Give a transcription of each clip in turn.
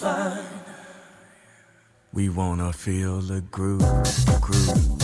Fine. We wanna feel the groove, groove,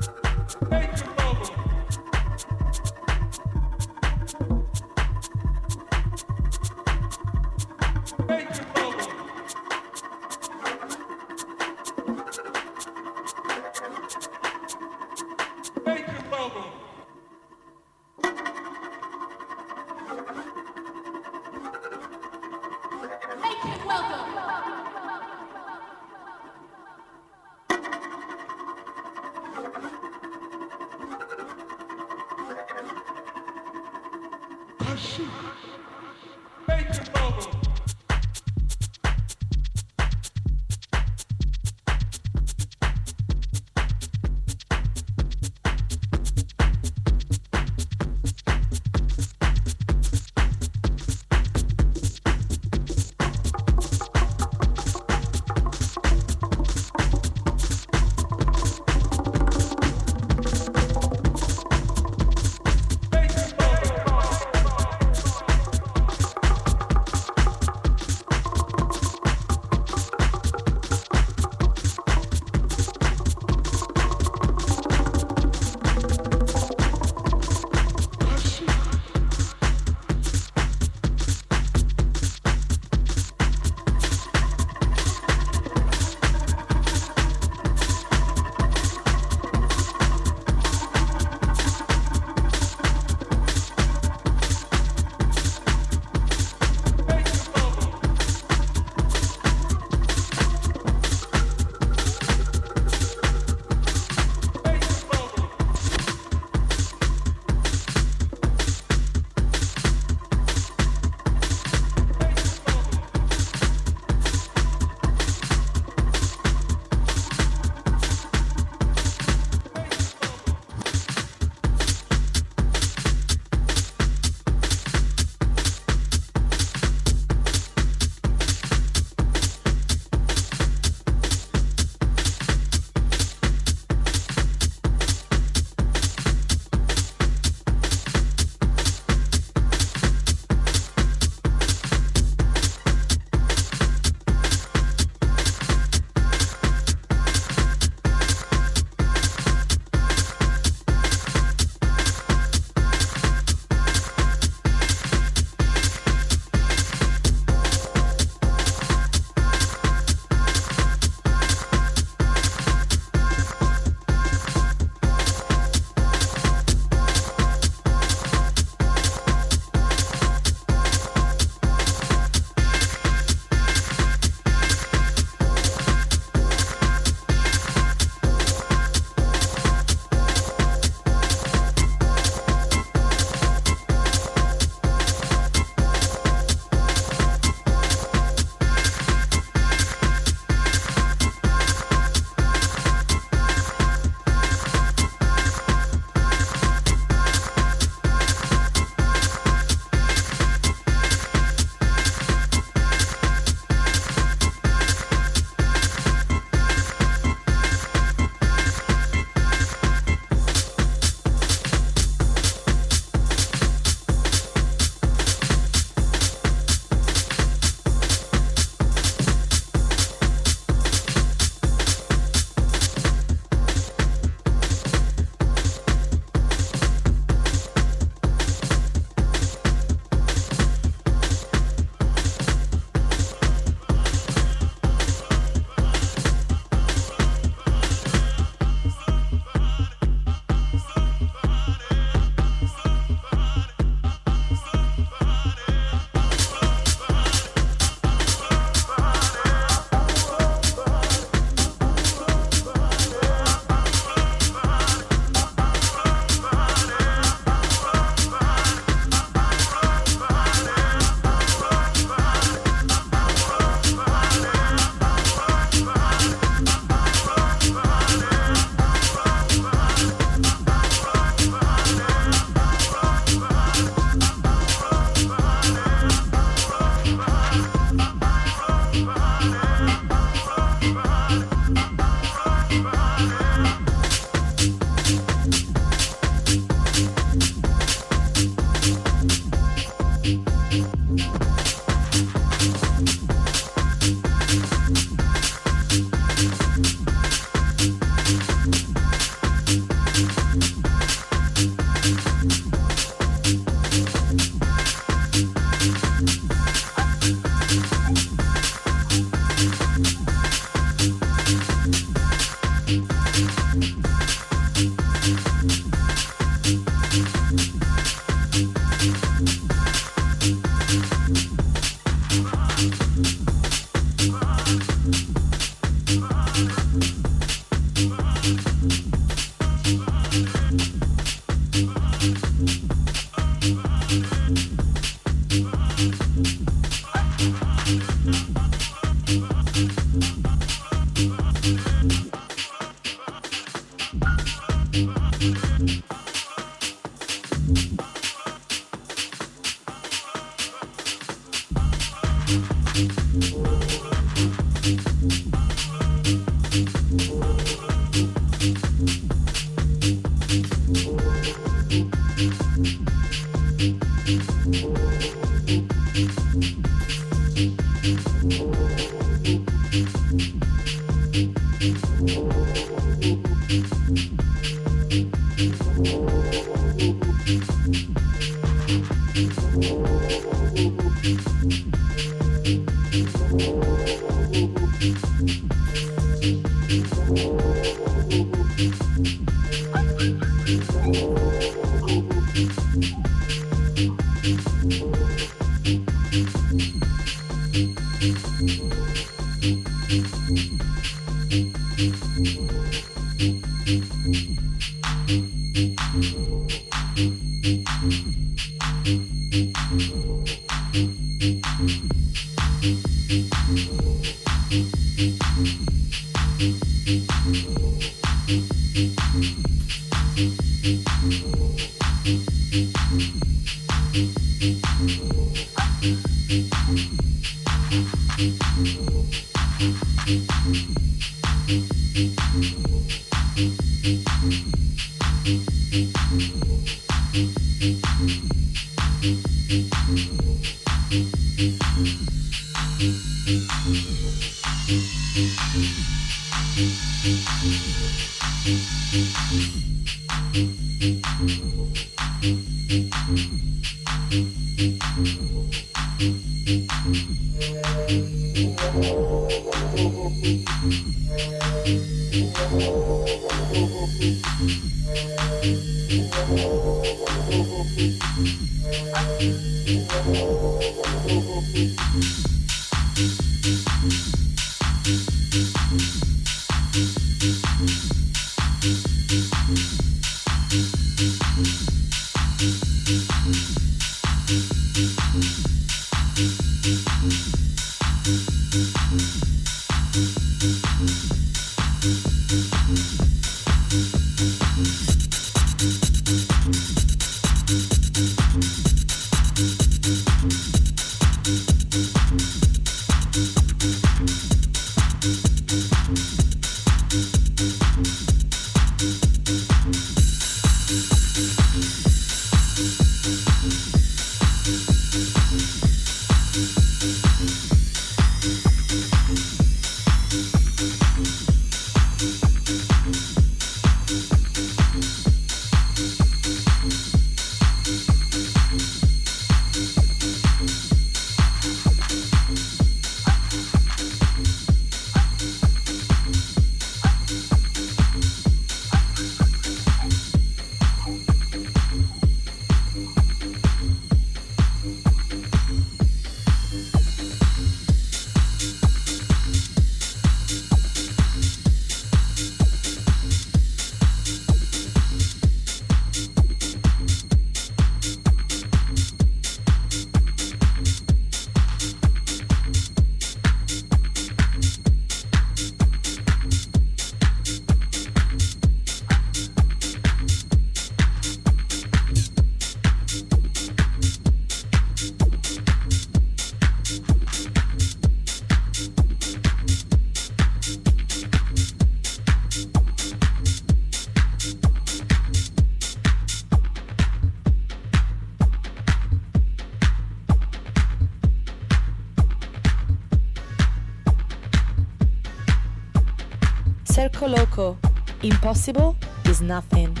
Impossible is nothing.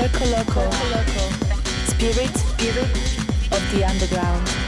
Circoloco. Spirit, spirit of the underground.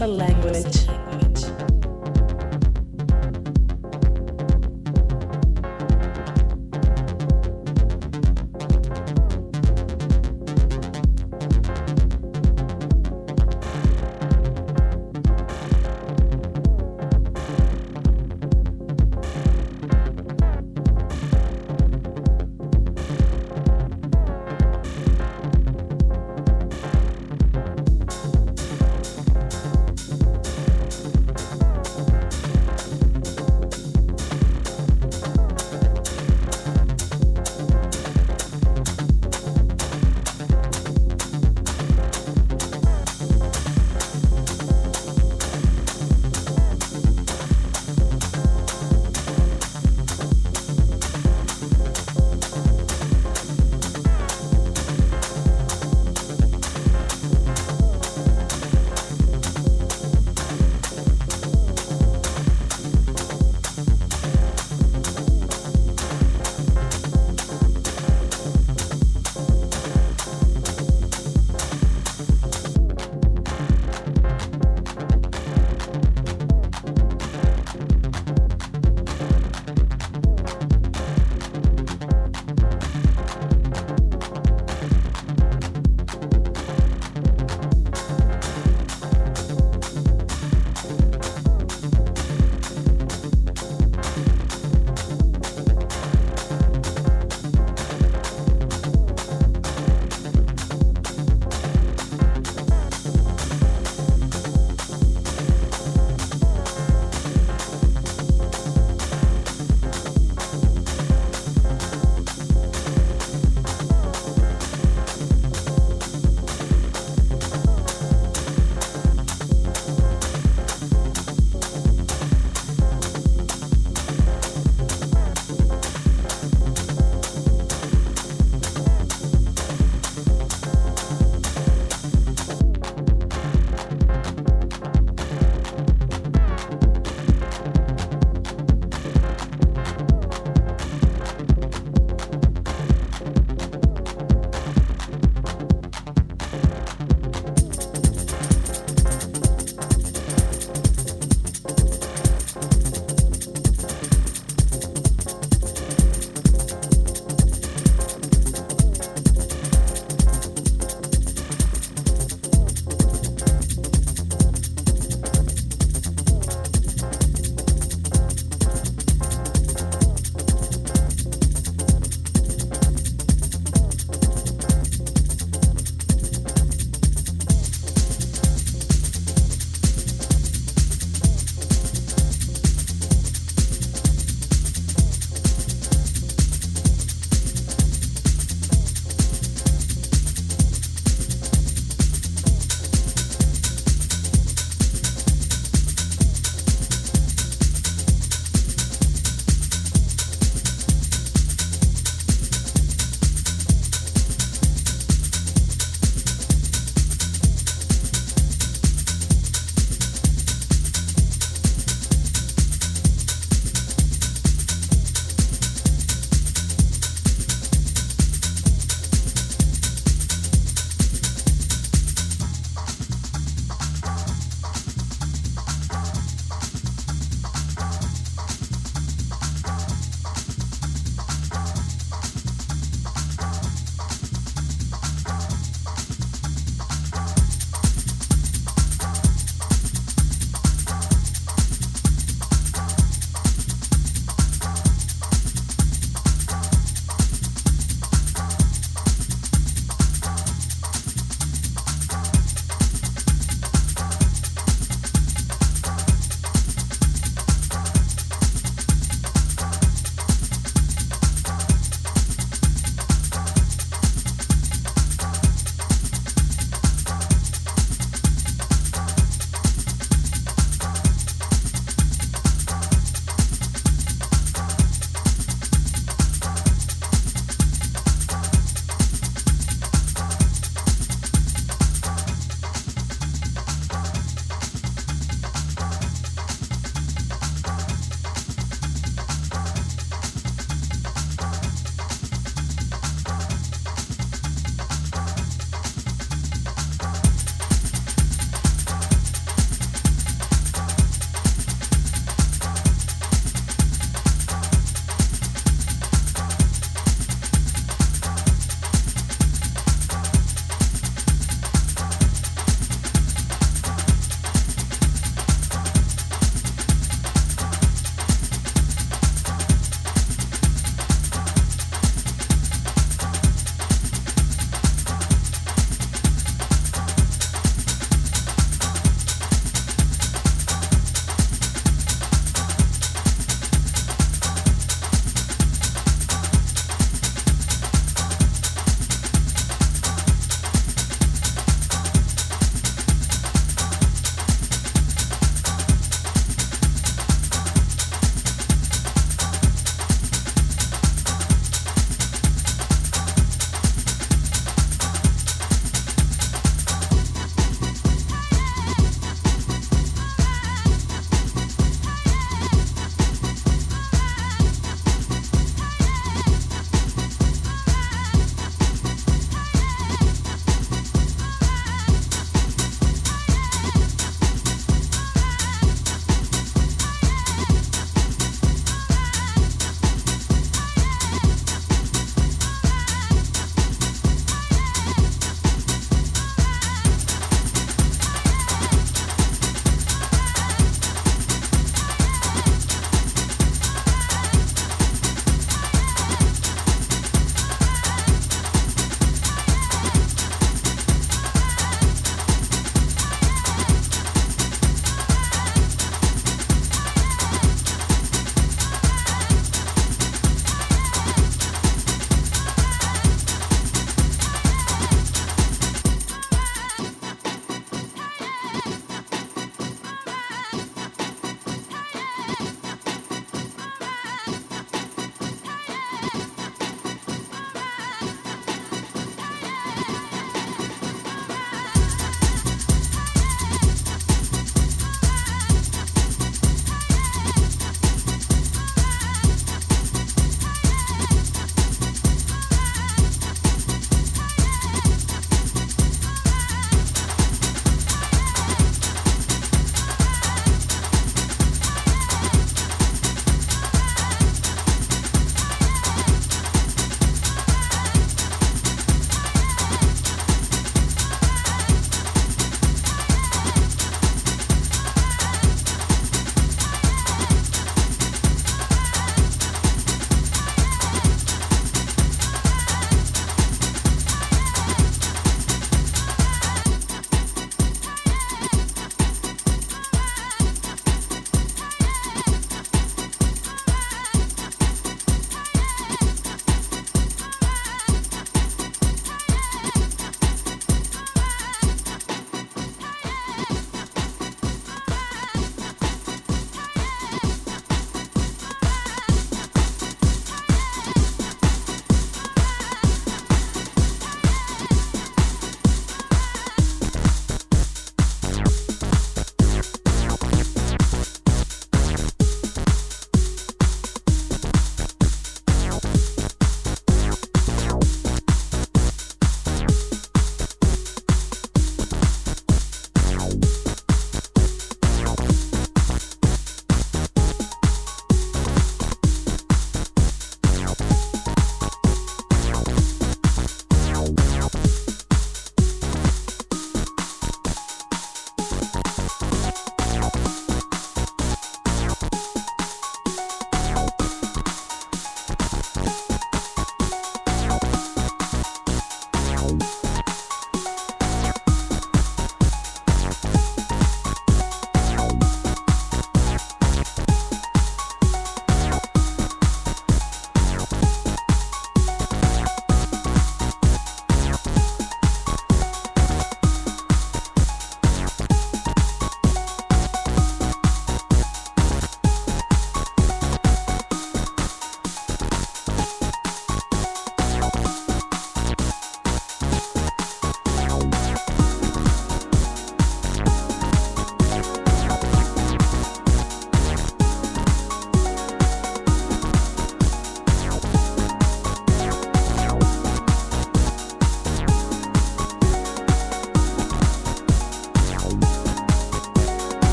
Universal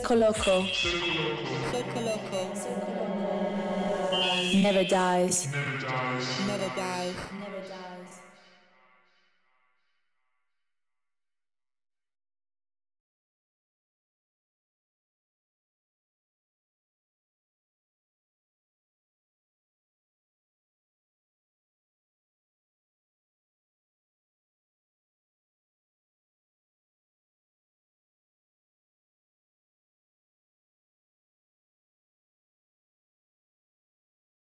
Circoloco. Never dies. Never dies.